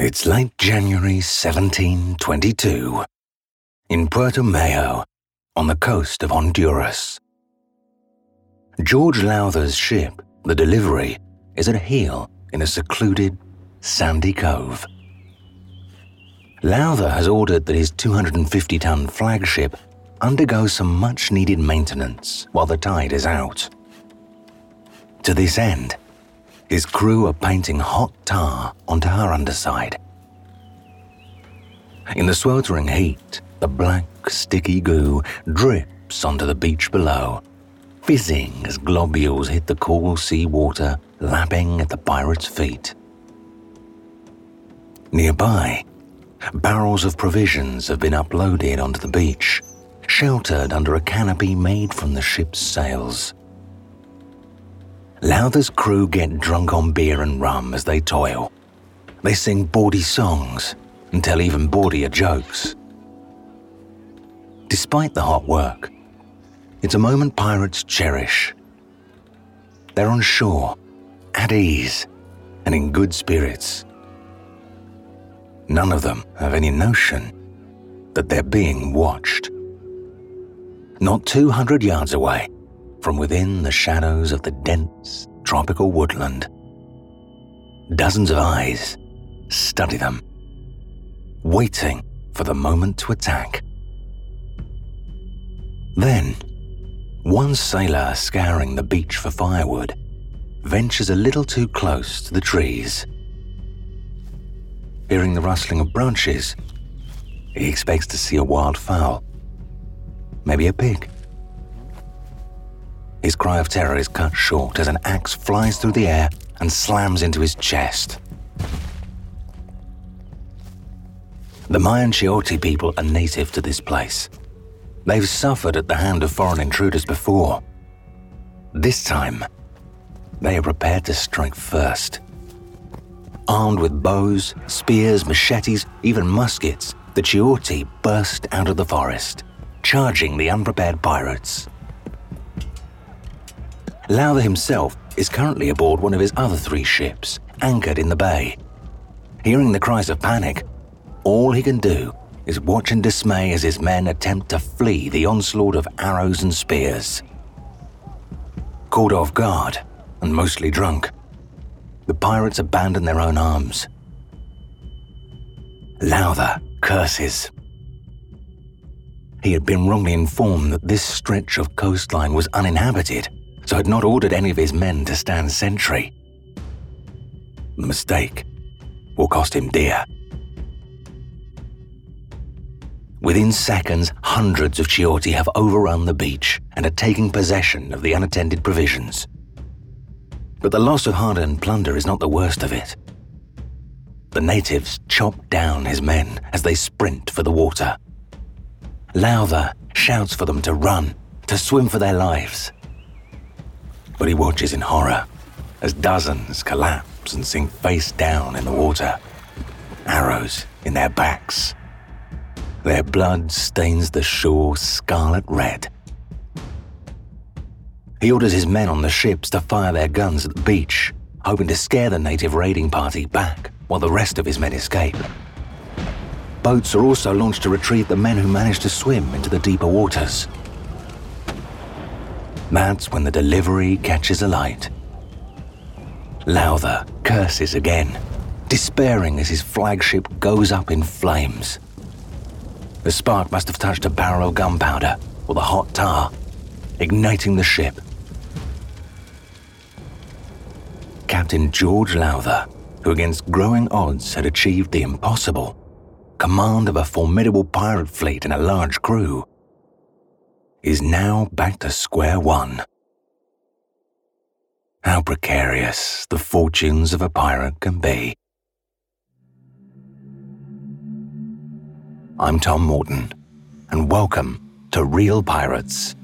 It's late January 1722 in Puerto Mayo on the coast of Honduras. George Lowther's ship, the Delivery, is at heel in a secluded, sandy cove. Lowther has ordered that his 250 ton flagship undergo some much needed maintenance while the tide is out. To this end, his crew are painting hot tar onto her underside. In the sweltering heat, the black, sticky goo drips onto the beach below, fizzing as globules hit the cool sea water lapping at the pirate's feet. Nearby, barrels of provisions have been uploaded onto the beach, sheltered under a canopy made from the ship's sails. Lowther's crew get drunk on beer and rum as they toil. They sing bawdy songs and tell even bawdier jokes. Despite the hot work, it's a moment pirates cherish. They're on shore, at ease, and in good spirits. None of them have any notion that they're being watched. Not 200 yards away, from within the shadows of the dense tropical woodland. Dozens of eyes study them, waiting for the moment to attack. Then, one sailor scouring the beach for firewood ventures a little too close to the trees. Hearing the rustling of branches, he expects to see a wild fowl, maybe a pig his cry of terror is cut short as an axe flies through the air and slams into his chest. The Mayan Chiote people are native to this place. They've suffered at the hand of foreign intruders before. This time, they are prepared to strike first. Armed with bows, spears, machetes, even muskets, the Chiote burst out of the forest, charging the unprepared pirates. Lowther himself is currently aboard one of his other three ships, anchored in the bay. Hearing the cries of panic, all he can do is watch in dismay as his men attempt to flee the onslaught of arrows and spears. Caught off guard and mostly drunk, the pirates abandon their own arms. Lowther curses. He had been wrongly informed that this stretch of coastline was uninhabited so had not ordered any of his men to stand sentry. The mistake will cost him dear. Within seconds, hundreds of Chiote have overrun the beach and are taking possession of the unattended provisions. But the loss of hard earned plunder is not the worst of it. The natives chop down his men as they sprint for the water. Lowther shouts for them to run, to swim for their lives but he watches in horror as dozens collapse and sink face down in the water, arrows in their backs. Their blood stains the shore scarlet red. He orders his men on the ships to fire their guns at the beach, hoping to scare the native raiding party back while the rest of his men escape. Boats are also launched to retrieve the men who manage to swim into the deeper waters. That's when the delivery catches alight. Lowther curses again, despairing as his flagship goes up in flames. The spark must have touched a barrel of gunpowder or the hot tar, igniting the ship. Captain George Lowther, who against growing odds had achieved the impossible command of a formidable pirate fleet and a large crew, is now back to square one. How precarious the fortunes of a pirate can be. I'm Tom Morton, and welcome to Real Pirates,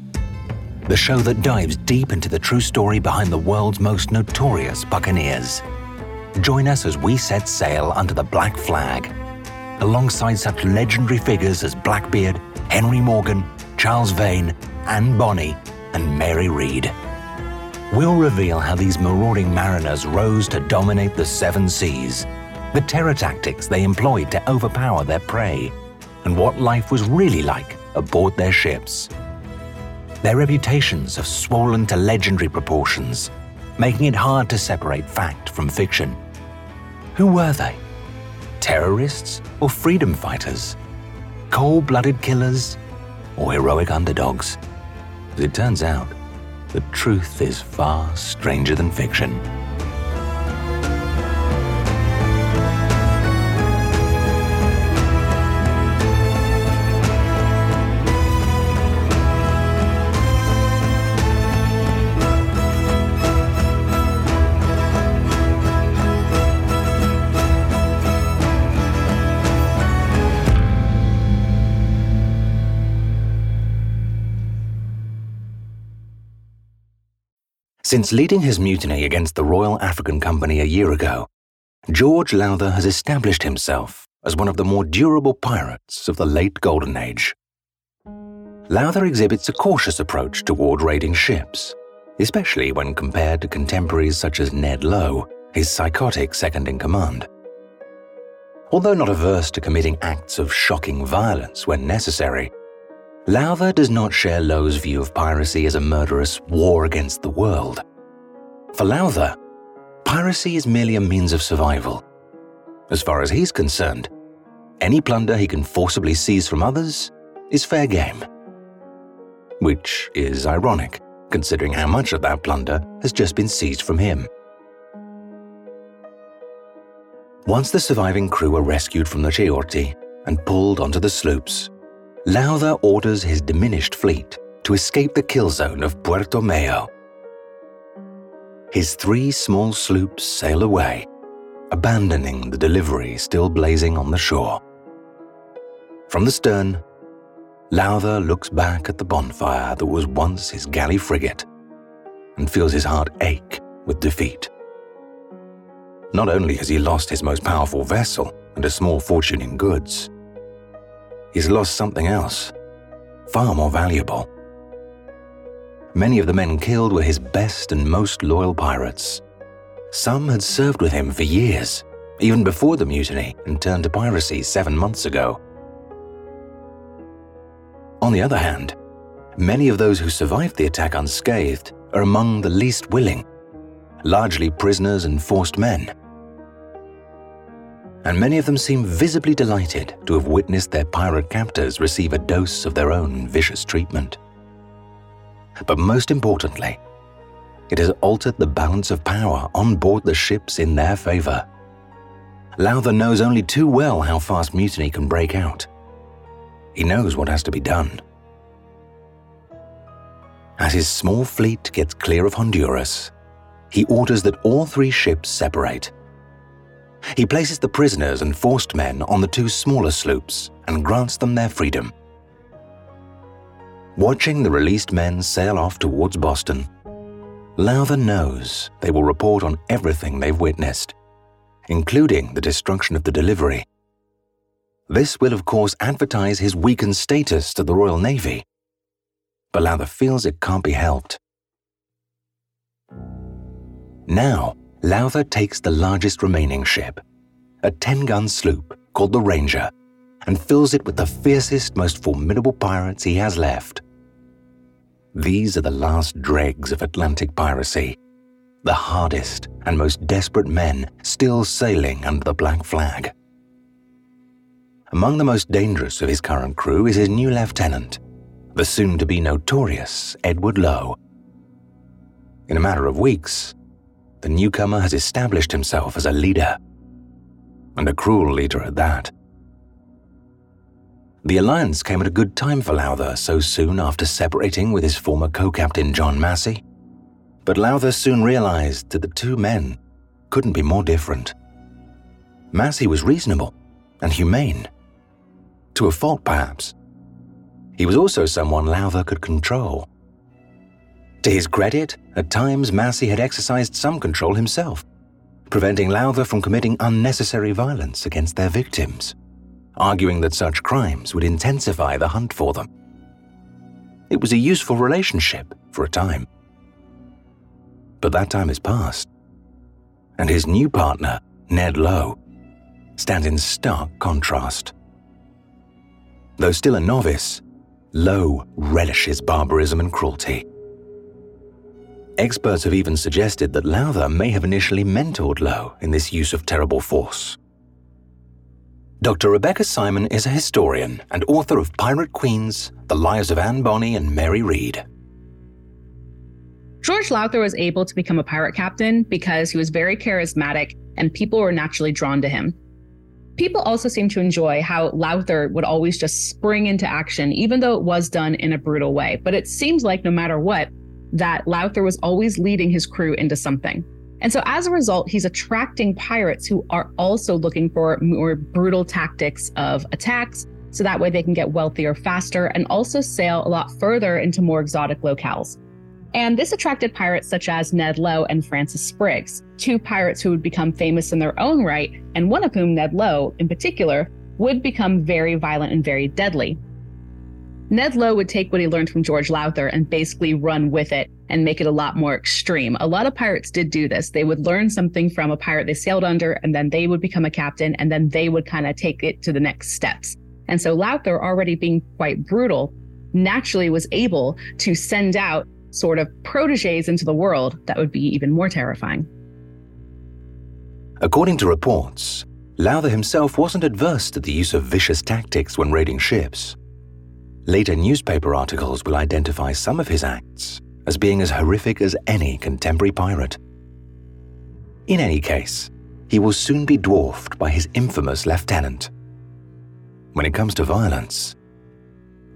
the show that dives deep into the true story behind the world's most notorious buccaneers. Join us as we set sail under the black flag, alongside such legendary figures as Blackbeard, Henry Morgan, Charles Vane, Anne Bonny, and Mary Read. We'll reveal how these marauding mariners rose to dominate the seven seas the terror tactics they employed to overpower their prey, and what life was really like aboard their ships. Their reputations have swollen to legendary proportions, making it hard to separate fact from fiction. Who were they? Terrorists or freedom fighters? Cold blooded killers or heroic underdogs? As it turns out, the truth is far stranger than fiction. Since leading his mutiny against the Royal African Company a year ago, George Lowther has established himself as one of the more durable pirates of the late Golden Age. Lowther exhibits a cautious approach toward raiding ships, especially when compared to contemporaries such as Ned Lowe, his psychotic second in command. Although not averse to committing acts of shocking violence when necessary, Lowther does not share Lowe's view of piracy as a murderous war against the world. For Lowther, piracy is merely a means of survival. As far as he's concerned, any plunder he can forcibly seize from others is fair game. Which is ironic, considering how much of that plunder has just been seized from him. Once the surviving crew are rescued from the Chiourti and pulled onto the sloops, Lowther orders his diminished fleet to escape the kill zone of Puerto Mayo. His three small sloops sail away, abandoning the delivery still blazing on the shore. From the stern, Lowther looks back at the bonfire that was once his galley frigate and feels his heart ache with defeat. Not only has he lost his most powerful vessel and a small fortune in goods, he's lost something else, far more valuable. Many of the men killed were his best and most loyal pirates. Some had served with him for years, even before the mutiny and turned to piracy seven months ago. On the other hand, many of those who survived the attack unscathed are among the least willing, largely prisoners and forced men and many of them seem visibly delighted to have witnessed their pirate captors receive a dose of their own vicious treatment. But most importantly, it has altered the balance of power on board the ships in their favor. Lowther knows only too well how fast mutiny can break out. He knows what has to be done. As his small fleet gets clear of Honduras, he orders that all three ships separate he places the prisoners and forced men on the two smaller sloops and grants them their freedom. Watching the released men sail off towards Boston, Lowther knows they will report on everything they've witnessed, including the destruction of the delivery. This will, of course, advertise his weakened status to the Royal Navy, but Lowther feels it can't be helped. Now, Lowther takes the largest remaining ship, a 10 gun sloop called the Ranger, and fills it with the fiercest, most formidable pirates he has left. These are the last dregs of Atlantic piracy, the hardest and most desperate men still sailing under the black flag. Among the most dangerous of his current crew is his new lieutenant, the soon to be notorious Edward Lowe. In a matter of weeks, the newcomer has established himself as a leader, and a cruel leader at that. The alliance came at a good time for Lowther so soon after separating with his former co captain John Massey. But Lowther soon realized that the two men couldn't be more different. Massey was reasonable and humane. To a fault, perhaps. He was also someone Lowther could control. To his credit, at times Massey had exercised some control himself, preventing Lowther from committing unnecessary violence against their victims, arguing that such crimes would intensify the hunt for them. It was a useful relationship for a time. But that time is past, and his new partner, Ned Lowe, stands in stark contrast. Though still a novice, Lowe relishes barbarism and cruelty. Experts have even suggested that Lowther may have initially mentored Lowe in this use of terrible force. Dr. Rebecca Simon is a historian and author of Pirate Queens, The Lives of Anne Bonny and Mary Read. George Lowther was able to become a pirate captain because he was very charismatic and people were naturally drawn to him. People also seem to enjoy how Lowther would always just spring into action, even though it was done in a brutal way. But it seems like no matter what, that Lowther was always leading his crew into something. And so as a result, he's attracting pirates who are also looking for more brutal tactics of attacks. So that way they can get wealthier faster and also sail a lot further into more exotic locales. And this attracted pirates such as Ned Lowe and Francis Spriggs, two pirates who would become famous in their own right, and one of whom, Ned Lowe in particular, would become very violent and very deadly. Ned Lowe would take what he learned from George Lowther and basically run with it and make it a lot more extreme. A lot of pirates did do this. They would learn something from a pirate they sailed under, and then they would become a captain, and then they would kind of take it to the next steps. And so Lowther, already being quite brutal, naturally was able to send out sort of proteges into the world that would be even more terrifying. According to reports, Lowther himself wasn't adverse to the use of vicious tactics when raiding ships. Later newspaper articles will identify some of his acts as being as horrific as any contemporary pirate. In any case, he will soon be dwarfed by his infamous lieutenant. When it comes to violence,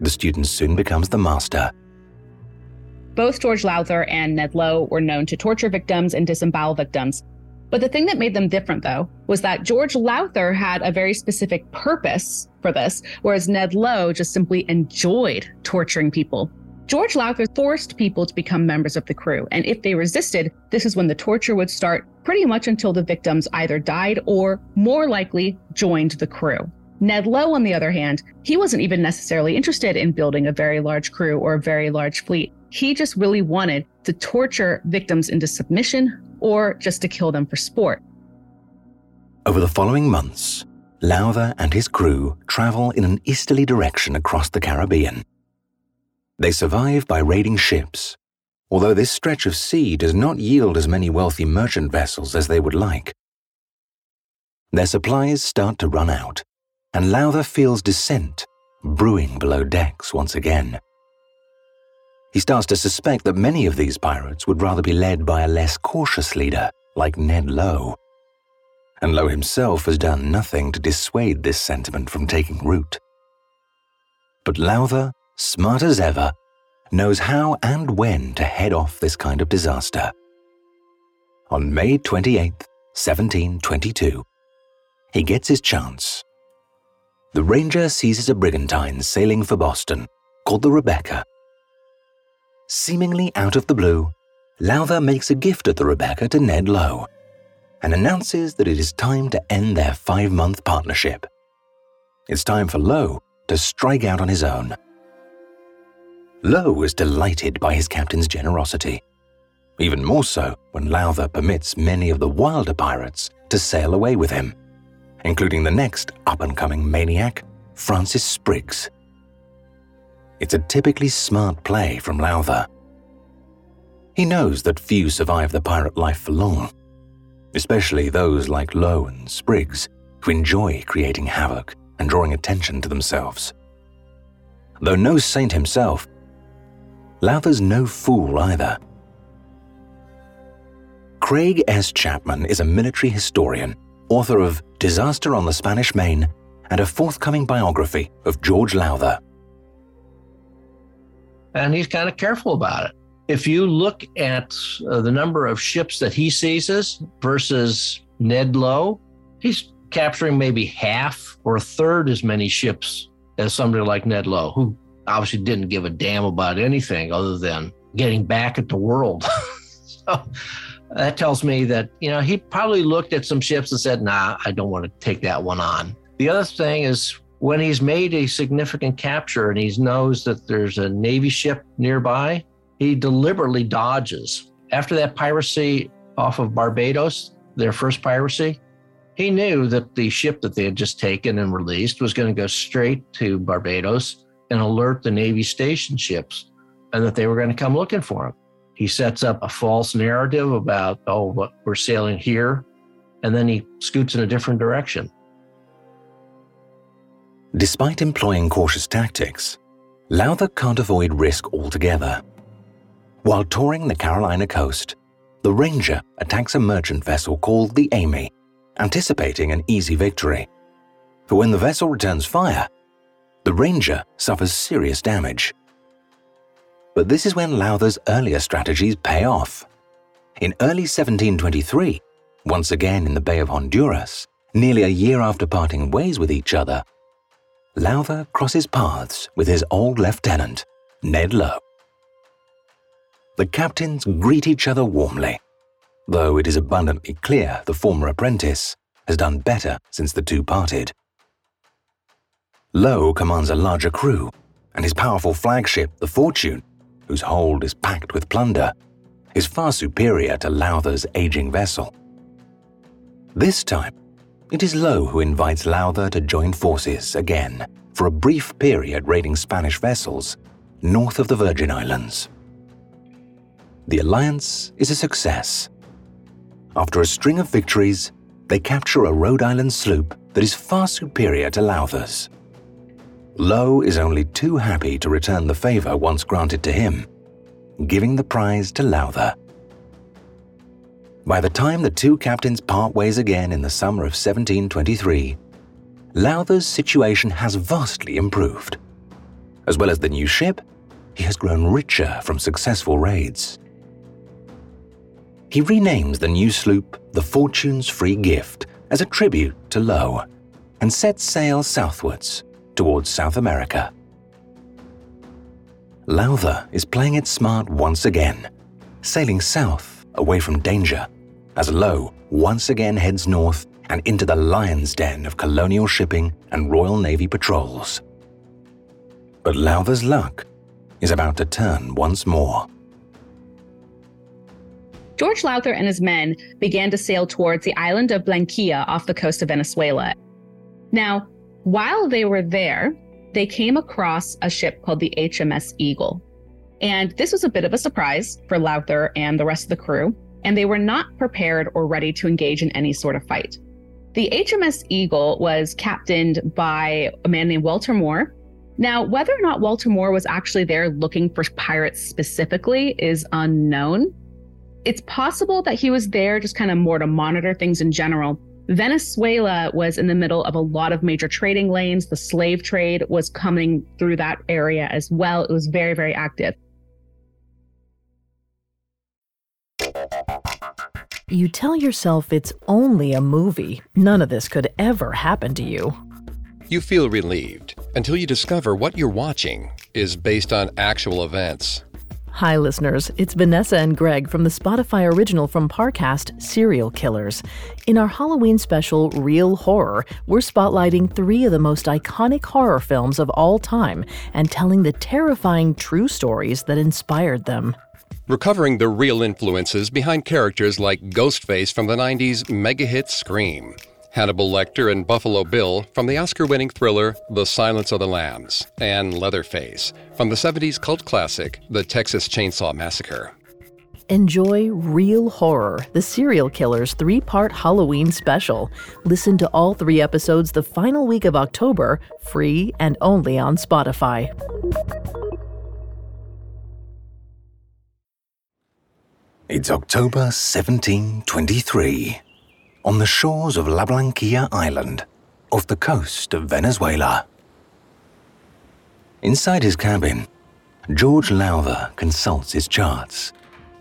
the student soon becomes the master. Both George Lowther and Ned Lowe were known to torture victims and disembowel victims, but the thing that made them different, though, was that George Lowther had a very specific purpose for this, whereas Ned Lowe just simply enjoyed torturing people. George Lowther forced people to become members of the crew, and if they resisted, this is when the torture would start pretty much until the victims either died or, more likely, joined the crew. Ned Lowe, on the other hand, he wasn't even necessarily interested in building a very large crew or a very large fleet. He just really wanted to torture victims into submission or just to kill them for sport. Over the following months, Lowther and his crew travel in an easterly direction across the Caribbean. They survive by raiding ships, although this stretch of sea does not yield as many wealthy merchant vessels as they would like. Their supplies start to run out, and Lowther feels dissent brewing below decks once again. He starts to suspect that many of these pirates would rather be led by a less cautious leader like Ned Lowe. And Lowe himself has done nothing to dissuade this sentiment from taking root. But Lowther, smart as ever, knows how and when to head off this kind of disaster. On May 28, 1722, he gets his chance. The Ranger seizes a brigantine sailing for Boston called the Rebecca Seemingly out of the blue, Lowther makes a gift of the Rebecca to Ned Lowe and announces that it is time to end their five month partnership. It's time for Lowe to strike out on his own. Lowe is delighted by his captain's generosity, even more so when Lowther permits many of the wilder pirates to sail away with him, including the next up and coming maniac, Francis Spriggs. It's a typically smart play from Lowther. He knows that few survive the pirate life for long, especially those like Lowe and Spriggs, who enjoy creating havoc and drawing attention to themselves. Though no saint himself, Lowther's no fool either. Craig S. Chapman is a military historian, author of Disaster on the Spanish Main and a forthcoming biography of George Lowther and he's kind of careful about it. If you look at uh, the number of ships that he seizes versus Ned Lowe, he's capturing maybe half or a third as many ships as somebody like Ned Lowe, who obviously didn't give a damn about anything other than getting back at the world. so that tells me that, you know, he probably looked at some ships and said, nah, I don't want to take that one on. The other thing is when he's made a significant capture and he knows that there's a Navy ship nearby, he deliberately dodges. After that piracy off of Barbados, their first piracy, He knew that the ship that they had just taken and released was going to go straight to Barbados and alert the Navy station ships and that they were going to come looking for him. He sets up a false narrative about, oh, we're sailing here, and then he scoots in a different direction. Despite employing cautious tactics, Lowther can't avoid risk altogether. While touring the Carolina coast, the Ranger attacks a merchant vessel called the Amy, anticipating an easy victory. But when the vessel returns fire, the Ranger suffers serious damage. But this is when Lowther's earlier strategies pay off. In early 1723, once again in the Bay of Honduras, nearly a year after parting ways with each other, Lowther crosses paths with his old lieutenant, Ned Lowe. The captains greet each other warmly, though it is abundantly clear the former apprentice has done better since the two parted. Lowe commands a larger crew, and his powerful flagship, the Fortune, whose hold is packed with plunder, is far superior to Lowther's aging vessel. This time, it is Lowe who invites Lowther to join forces again for a brief period raiding Spanish vessels north of the Virgin Islands. The alliance is a success. After a string of victories, they capture a Rhode Island sloop that is far superior to Lowther's. Lowe is only too happy to return the favor once granted to him, giving the prize to Lowther. By the time the two captains part ways again in the summer of 1723, Lowther's situation has vastly improved. As well as the new ship, he has grown richer from successful raids. He renames the new sloop the Fortune's Free Gift as a tribute to Lowe and sets sail southwards towards South America. Lowther is playing it smart once again, sailing south away from danger, as Lowe once again heads north and into the lion's den of colonial shipping and Royal Navy patrols. But Lowther's luck is about to turn once more. George Lowther and his men began to sail towards the island of Blanquilla off the coast of Venezuela. Now, while they were there, they came across a ship called the HMS Eagle. And this was a bit of a surprise for Lowther and the rest of the crew, and they were not prepared or ready to engage in any sort of fight. The HMS Eagle was captained by a man named Walter Moore. Now, whether or not Walter Moore was actually there looking for pirates specifically is unknown. It's possible that he was there just kind of more to monitor things in general, Venezuela was in the middle of a lot of major trading lanes. The slave trade was coming through that area as well. It was very, very active. You tell yourself it's only a movie. None of this could ever happen to you. You feel relieved until you discover what you're watching is based on actual events. Hi, listeners. It's Vanessa and Greg from the Spotify original from Parcast, Serial Killers. In our Halloween special, Real Horror, we're spotlighting three of the most iconic horror films of all time and telling the terrifying true stories that inspired them. Recovering the real influences behind characters like Ghostface from the 90s mega hit Scream. Hannibal Lecter and Buffalo Bill from the Oscar winning thriller The Silence of the Lambs, and Leatherface from the 70s cult classic The Texas Chainsaw Massacre. Enjoy Real Horror, the serial killer's three part Halloween special. Listen to all three episodes the final week of October, free and only on Spotify. It's October 1723 on the shores of La Blanquilla Island, off the coast of Venezuela. Inside his cabin, George Lowther consults his charts,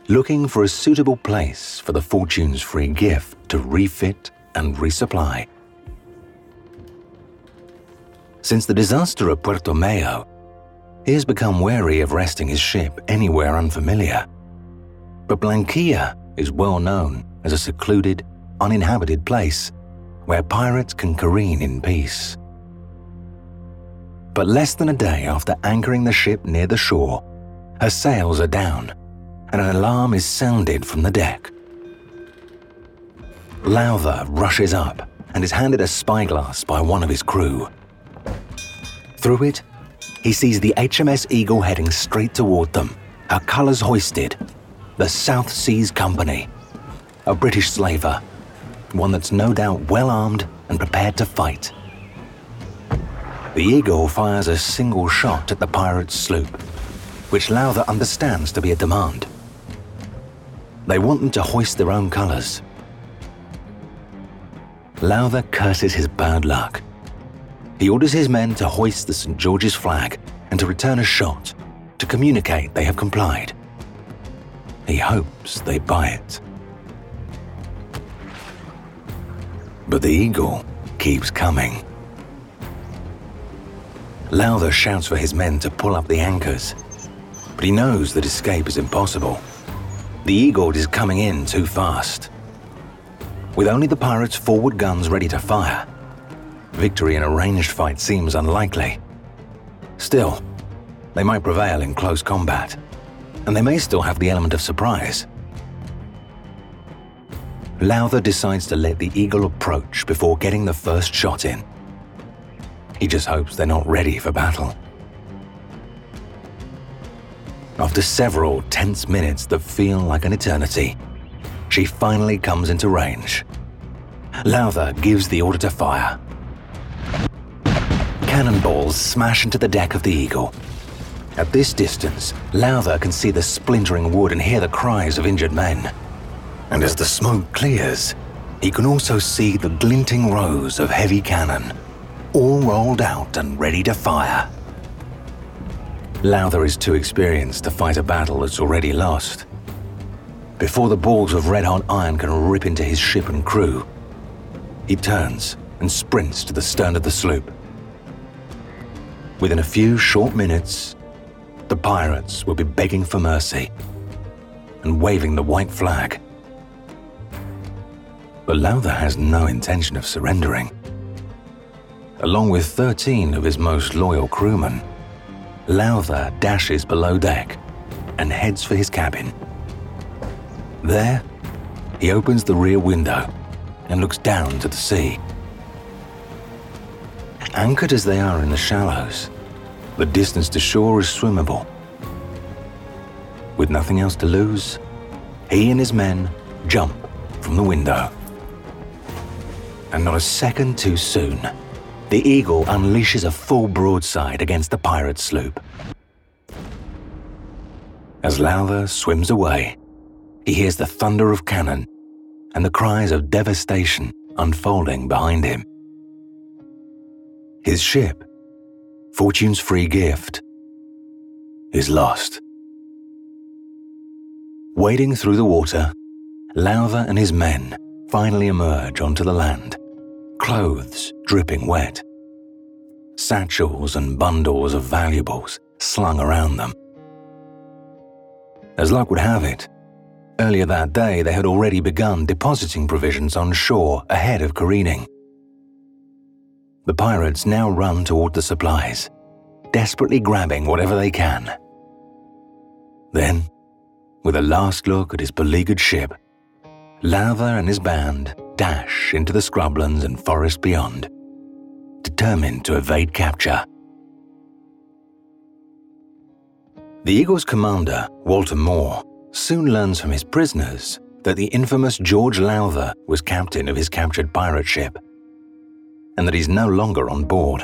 looking for a suitable place for the Fortune's free gift to refit and resupply. Since the disaster at Puerto Mayo, he has become wary of resting his ship anywhere unfamiliar. But Blanquilla is well known as a secluded uninhabited place where pirates can careen in peace. But less than a day after anchoring the ship near the shore, her sails are down and an alarm is sounded from the deck. Lowther rushes up and is handed a spyglass by one of his crew. Through it, he sees the HMS Eagle heading straight toward them, her colours hoisted. The South Seas Company, a British slaver, one that's no doubt well armed and prepared to fight. The Eagle fires a single shot at the pirate's sloop, which Lowther understands to be a demand. They want them to hoist their own colours. Lowther curses his bad luck. He orders his men to hoist the St. George's flag and to return a shot to communicate they have complied. He hopes they buy it. But the eagle keeps coming. Lowther shouts for his men to pull up the anchors, but he knows that escape is impossible. The eagle is coming in too fast. With only the pirates' forward guns ready to fire, victory in a ranged fight seems unlikely. Still, they might prevail in close combat, and they may still have the element of surprise. Lowther decides to let the eagle approach before getting the first shot in. He just hopes they're not ready for battle. After several tense minutes that feel like an eternity, she finally comes into range. Lowther gives the order to fire. Cannonballs smash into the deck of the Eagle. At this distance, Lowther can see the splintering wood and hear the cries of injured men. And as the smoke clears, he can also see the glinting rows of heavy cannon, all rolled out and ready to fire. Lowther is too experienced to fight a battle that's already lost. Before the balls of red hot iron can rip into his ship and crew, he turns and sprints to the stern of the sloop. Within a few short minutes, the pirates will be begging for mercy and waving the white flag. But Lowther has no intention of surrendering. Along with 13 of his most loyal crewmen, Lowther dashes below deck and heads for his cabin. There, he opens the rear window and looks down to the sea. Anchored as they are in the shallows, the distance to shore is swimmable. With nothing else to lose, he and his men jump from the window. And not a second too soon, the Eagle unleashes a full broadside against the pirate sloop. As Lowther swims away, he hears the thunder of cannon and the cries of devastation unfolding behind him. His ship, Fortune's free gift, is lost. Wading through the water, Lowther and his men finally emerge onto the land clothes dripping wet, satchels and bundles of valuables slung around them. As luck would have it, earlier that day they had already begun depositing provisions on shore ahead of careening. The pirates now run toward the supplies, desperately grabbing whatever they can. Then, with a last look at his beleaguered ship, Lowther and his band dash into the scrublands and forest beyond, determined to evade capture. The Eagle's commander, Walter Moore, soon learns from his prisoners that the infamous George Lowther was captain of his captured pirate ship, and that he's no longer on board.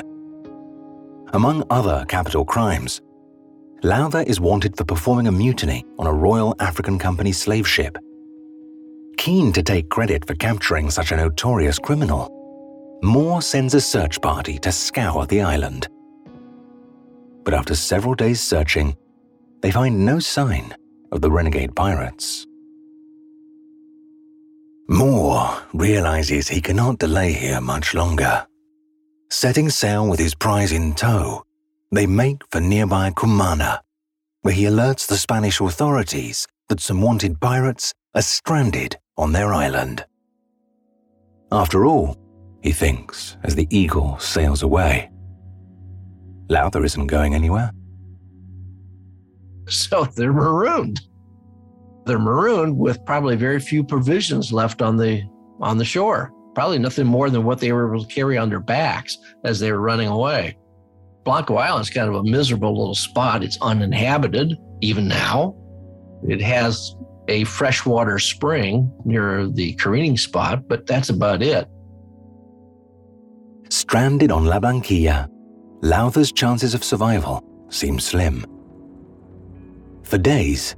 Among other capital crimes, Lowther is wanted for performing a mutiny on a Royal African Company slave ship keen to take credit for capturing such a notorious criminal, Moore sends a search party to scour the island. But after several days searching, they find no sign of the renegade pirates. Moore realizes he cannot delay here much longer. Setting sail with his prize in tow, they make for nearby Cumana, where he alerts the Spanish authorities that some wanted pirates are stranded on their island. After all, he thinks as the eagle sails away, Lowther isn't going anywhere. So they're marooned. They're marooned with probably very few provisions left on the on the shore. probably nothing more than what they were able to carry on their backs as they were running away. Blanco Island is kind of a miserable little spot. It's uninhabited even now. It has a freshwater spring near the careening spot, but that's about it. Stranded on La Blanquilla, Lowther's chances of survival seem slim. For days,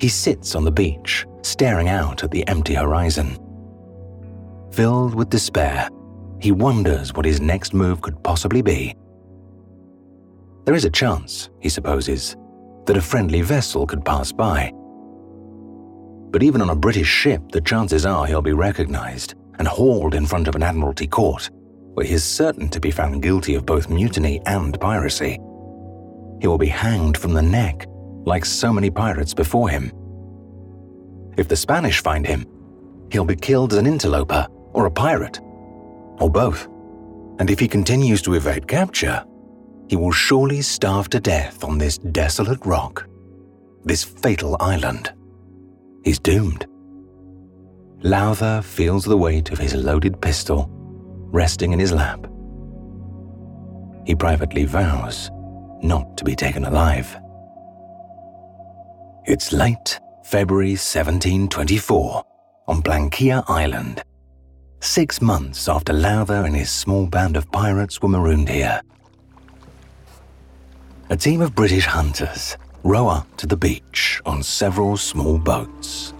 he sits on the beach, staring out at the empty horizon. Filled with despair, he wonders what his next move could possibly be. There is a chance, he supposes, that a friendly vessel could pass by. But even on a British ship, the chances are he'll be recognized and hauled in front of an Admiralty court, where he is certain to be found guilty of both mutiny and piracy. He will be hanged from the neck, like so many pirates before him. If the Spanish find him, he'll be killed as an interloper or a pirate, or both. And if he continues to evade capture, he will surely starve to death on this desolate rock, this fatal island. He's doomed. Lowther feels the weight of his loaded pistol resting in his lap. He privately vows not to be taken alive. It's late February 1724 on Blanquilla Island, six months after Lowther and his small band of pirates were marooned here. A team of British hunters row up to the beach on several small boats.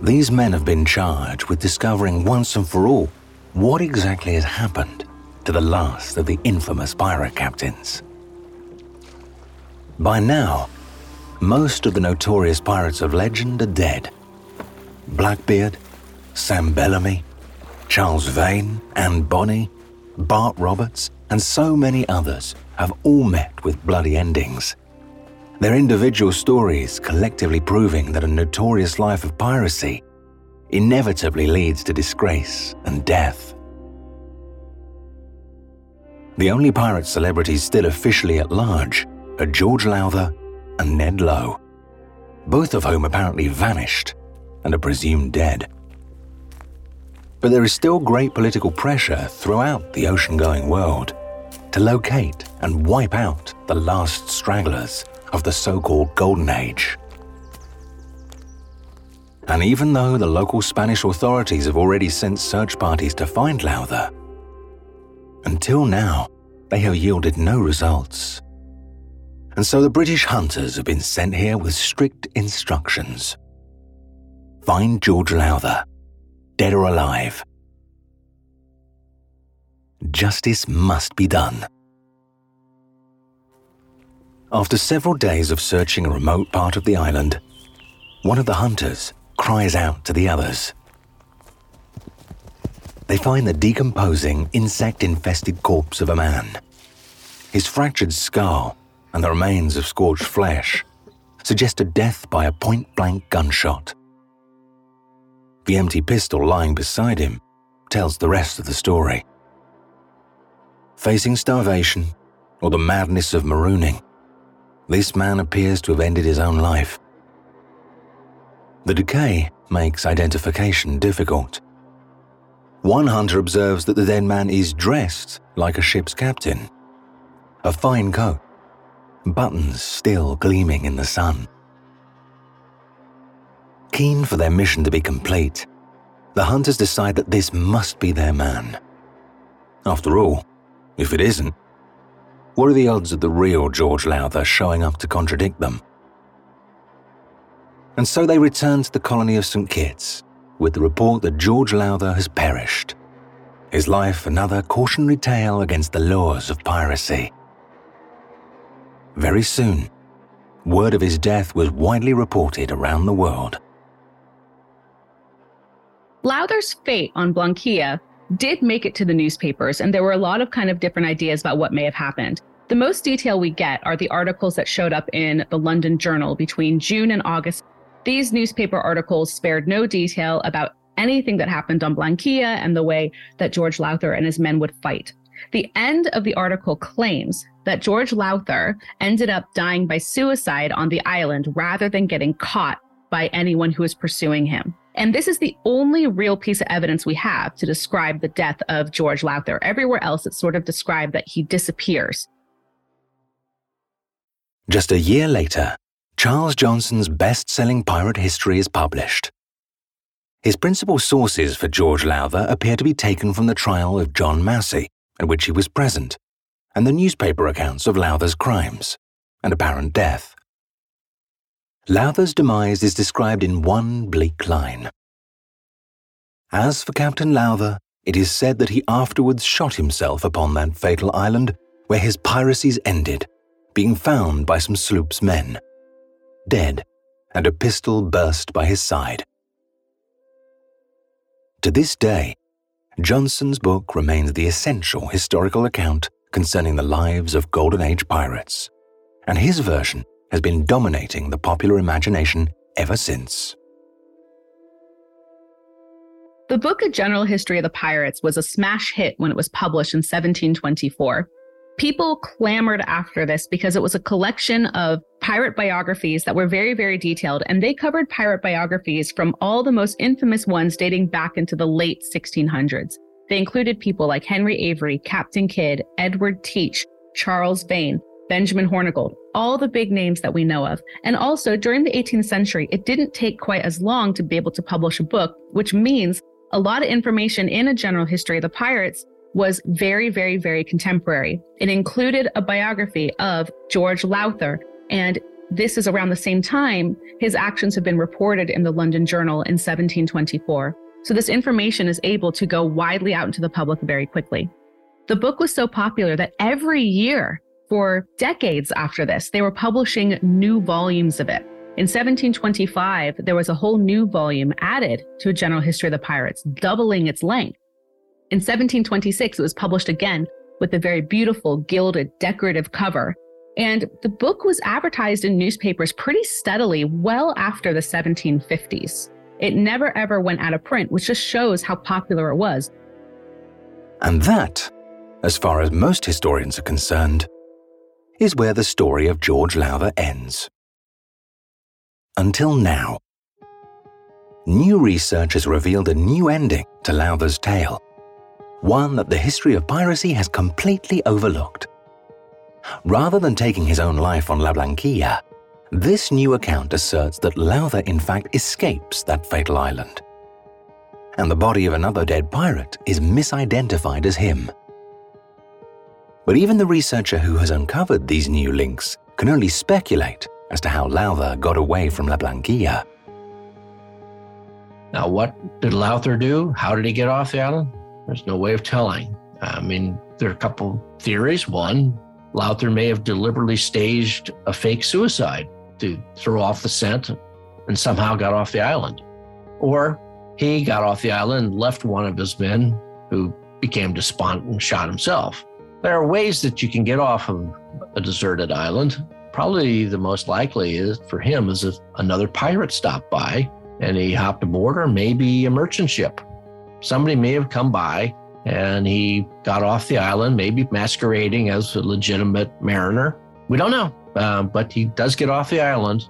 These men have been charged with discovering once and for all what exactly has happened to the last of the infamous pirate captains. By now, most of the notorious pirates of legend are dead. Blackbeard, Sam Bellamy, Charles Vane, Anne Bonny, Bart Roberts, and so many others have all met with bloody endings their individual stories collectively proving that a notorious life of piracy inevitably leads to disgrace and death. The only pirate celebrities still officially at large are George Lowther and Ned Lowe, both of whom apparently vanished and are presumed dead. But there is still great political pressure throughout the ocean going world to locate and wipe out the last stragglers of the so called Golden Age. And even though the local Spanish authorities have already sent search parties to find Lowther, until now they have yielded no results. And so the British hunters have been sent here with strict instructions find George Lowther, dead or alive. Justice must be done. After several days of searching a remote part of the island, one of the hunters cries out to the others. They find the decomposing, insect infested corpse of a man. His fractured skull and the remains of scorched flesh suggest a death by a point blank gunshot. The empty pistol lying beside him tells the rest of the story. Facing starvation or the madness of marooning, this man appears to have ended his own life. The decay makes identification difficult. One hunter observes that the dead man is dressed like a ship's captain. A fine coat, buttons still gleaming in the sun. Keen for their mission to be complete, the hunters decide that this must be their man. After all, if it isn't, what are the odds of the real George Lowther showing up to contradict them? And so they return to the colony of St. Kitts with the report that George Lowther has perished. His life another cautionary tale against the laws of piracy. Very soon, word of his death was widely reported around the world. Lowther's fate on Blanquilla did make it to the newspapers, and there were a lot of kind of different ideas about what may have happened. The most detail we get are the articles that showed up in the London Journal between June and August. These newspaper articles spared no detail about anything that happened on Blanquilla and the way that George Lowther and his men would fight. The end of the article claims that George Lowther ended up dying by suicide on the island rather than getting caught by anyone who was pursuing him. And this is the only real piece of evidence we have to describe the death of George Lowther. Everywhere else, it's sort of described that he disappears. Just a year later, Charles Johnson's best selling pirate history is published. His principal sources for George Lowther appear to be taken from the trial of John Massey, at which he was present, and the newspaper accounts of Lowther's crimes and apparent death. Lowther's demise is described in one bleak line. As for Captain Lowther, it is said that he afterwards shot himself upon that fatal island where his piracies ended, being found by some sloop's men, dead, and a pistol burst by his side. To this day, Johnson's book remains the essential historical account concerning the lives of Golden Age pirates, and his version has been dominating the popular imagination ever since. The book A General History of the Pirates was a smash hit when it was published in 1724. People clamored after this because it was a collection of pirate biographies that were very, very detailed, and they covered pirate biographies from all the most infamous ones dating back into the late 1600s. They included people like Henry Avery, Captain Kidd, Edward Teach, Charles Vane, Benjamin Hornigold, all the big names that we know of. And also during the 18th century, it didn't take quite as long to be able to publish a book, which means a lot of information in a general history of the pirates was very, very, very contemporary. It included a biography of George Lowther. And this is around the same time his actions have been reported in the London Journal in 1724. So this information is able to go widely out into the public very quickly. The book was so popular that every year for decades after this, they were publishing new volumes of it. In 1725, there was a whole new volume added to a general history of the pirates, doubling its length. In 1726, it was published again with a very beautiful, gilded, decorative cover. And the book was advertised in newspapers pretty steadily well after the 1750s. It never ever went out of print, which just shows how popular it was. And that, as far as most historians are concerned, is where the story of George Lowther ends. Until now. New research has revealed a new ending to Lowther's tale, one that the history of piracy has completely overlooked. Rather than taking his own life on La Blanquilla, this new account asserts that Lowther in fact escapes that fatal island. And the body of another dead pirate is misidentified as him. But even the researcher who has uncovered these new links can only speculate as to how Lowther got away from La Blanquilla. Now, what did Lowther do? How did he get off the island? There's no way of telling. I mean, there are a couple theories. One, Lowther may have deliberately staged a fake suicide to throw off the scent and somehow got off the island. Or he got off the island and left one of his men who became despondent and shot himself. There are ways that you can get off of a deserted island. Probably the most likely is for him is if another pirate stopped by and he hopped aboard, or maybe a merchant ship. Somebody may have come by and he got off the island, maybe masquerading as a legitimate mariner. We don't know, uh, but he does get off the island.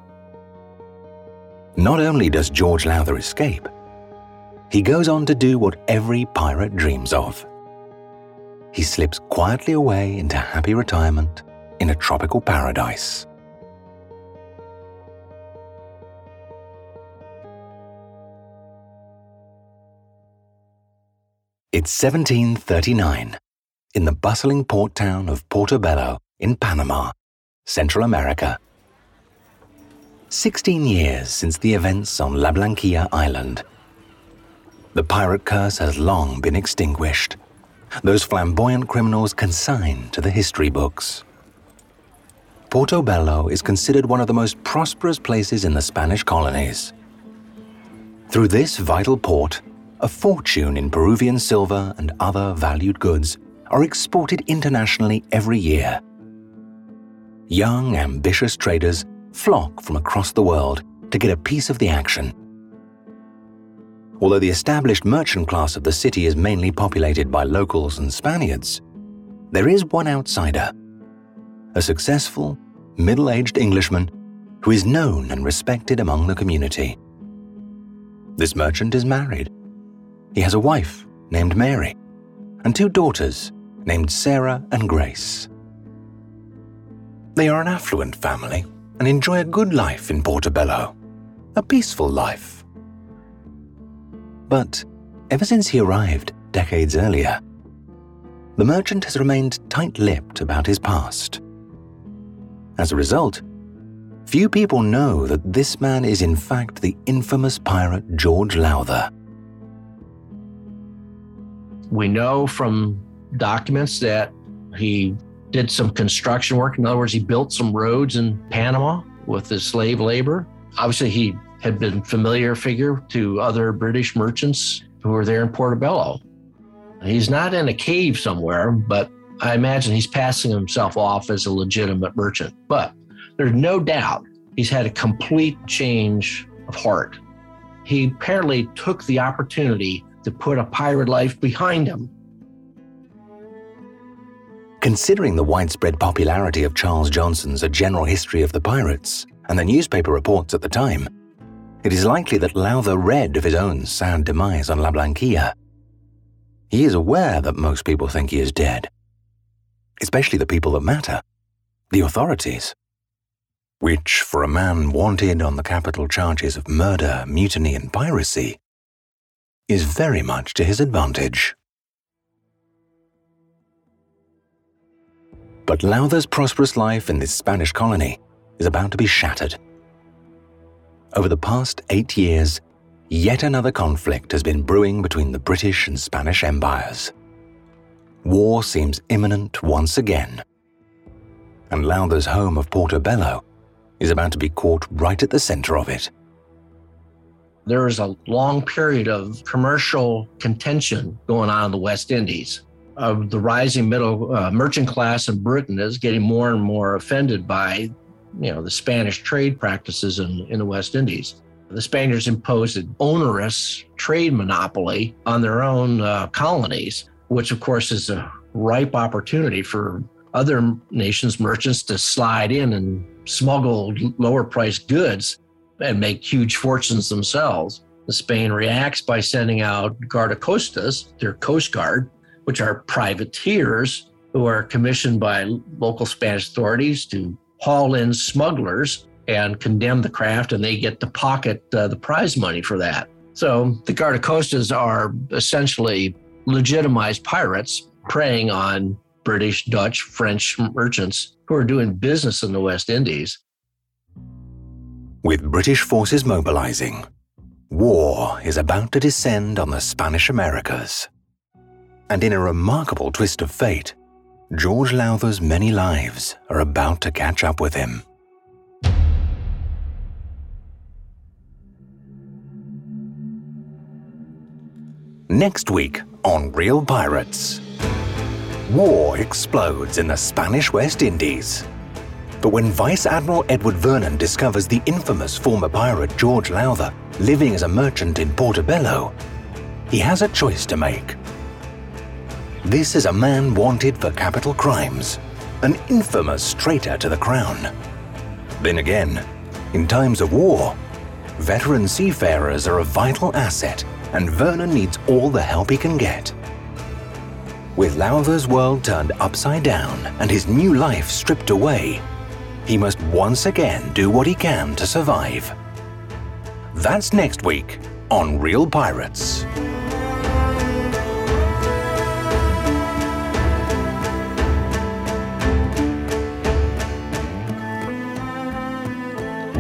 Not only does George Lowther escape, he goes on to do what every pirate dreams of he slips quietly away into happy retirement in a tropical paradise. It's 1739 in the bustling port town of Portobello in Panama, Central America. 16 years since the events on La Blanquilla Island. The pirate curse has long been extinguished those flamboyant criminals consigned to the history books. Portobello is considered one of the most prosperous places in the Spanish colonies. Through this vital port, a fortune in Peruvian silver and other valued goods are exported internationally every year. Young, ambitious traders flock from across the world to get a piece of the action although the established merchant class of the city is mainly populated by locals and Spaniards, there is one outsider, a successful, middle aged Englishman who is known and respected among the community. This merchant is married. He has a wife named Mary and two daughters named Sarah and Grace. They are an affluent family and enjoy a good life in Portobello, a peaceful life. But ever since he arrived decades earlier, the merchant has remained tight lipped about his past. As a result, few people know that this man is in fact the infamous pirate George Lowther. We know from documents that he did some construction work. In other words, he built some roads in Panama with his slave labor. Obviously, he had been a familiar figure to other British merchants who were there in Portobello. He's not in a cave somewhere, but I imagine he's passing himself off as a legitimate merchant. But there's no doubt he's had a complete change of heart. He apparently took the opportunity to put a pirate life behind him Considering the widespread popularity of Charles Johnson's A General History of the Pirates and the newspaper reports at the time, it is likely that Lowther read of his own sad demise on La Blanquilla. He is aware that most people think he is dead, especially the people that matter, the authorities. Which, for a man wanted on the capital charges of murder, mutiny, and piracy, is very much to his advantage. But Lowther's prosperous life in this Spanish colony is about to be shattered. Over the past eight years, yet another conflict has been brewing between the British and Spanish empires. War seems imminent once again. And Lowther's home of Portobello is about to be caught right at the center of it. There is a long period of commercial contention going on in the West Indies of the rising middle uh, merchant class in Britain is getting more and more offended by, you know, the Spanish trade practices in, in the West Indies. The Spaniards imposed an onerous trade monopoly on their own uh, colonies, which of course is a ripe opportunity for other nations' merchants to slide in and smuggle lower priced goods and make huge fortunes themselves. Spain reacts by sending out guardacostas, their coast guard, which are privateers who are commissioned by local Spanish authorities to haul in smugglers and condemn the craft, and they get to pocket uh, the prize money for that. So the guardacostas are essentially legitimized pirates preying on British, Dutch, French merchants who are doing business in the West Indies. With British forces mobilizing, war is about to descend on the Spanish Americas. And in a remarkable twist of fate, George Lowther's many lives are about to catch up with him. Next week on Real Pirates. War explodes in the Spanish West Indies. But when Vice Admiral Edward Vernon discovers the infamous former pirate George Lowther living as a merchant in Portobello, he has a choice to make. This is a man wanted for capital crimes, an infamous traitor to the crown. Then again, in times of war, veteran seafarers are a vital asset, and Vernon needs all the help he can get. With Lowther's world turned upside down and his new life stripped away, he must once again do what he can to survive. That's next week on Real Pirates.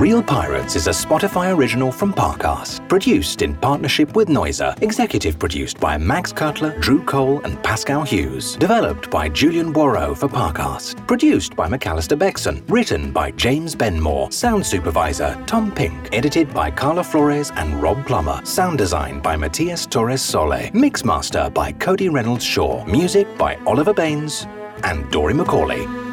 Real Pirates is a Spotify original from Parcast, produced in partnership with Noiser, executive produced by Max Cutler, Drew Cole, and Pascal Hughes, developed by Julian Boireau for Parcast, produced by McAllister Bexon, written by James Benmore, sound supervisor Tom Pink, edited by Carla Flores and Rob Plummer, sound design by Matias Torres Sole, mixmaster by Cody Reynolds Shaw, music by Oliver Baines and Dory McCauley.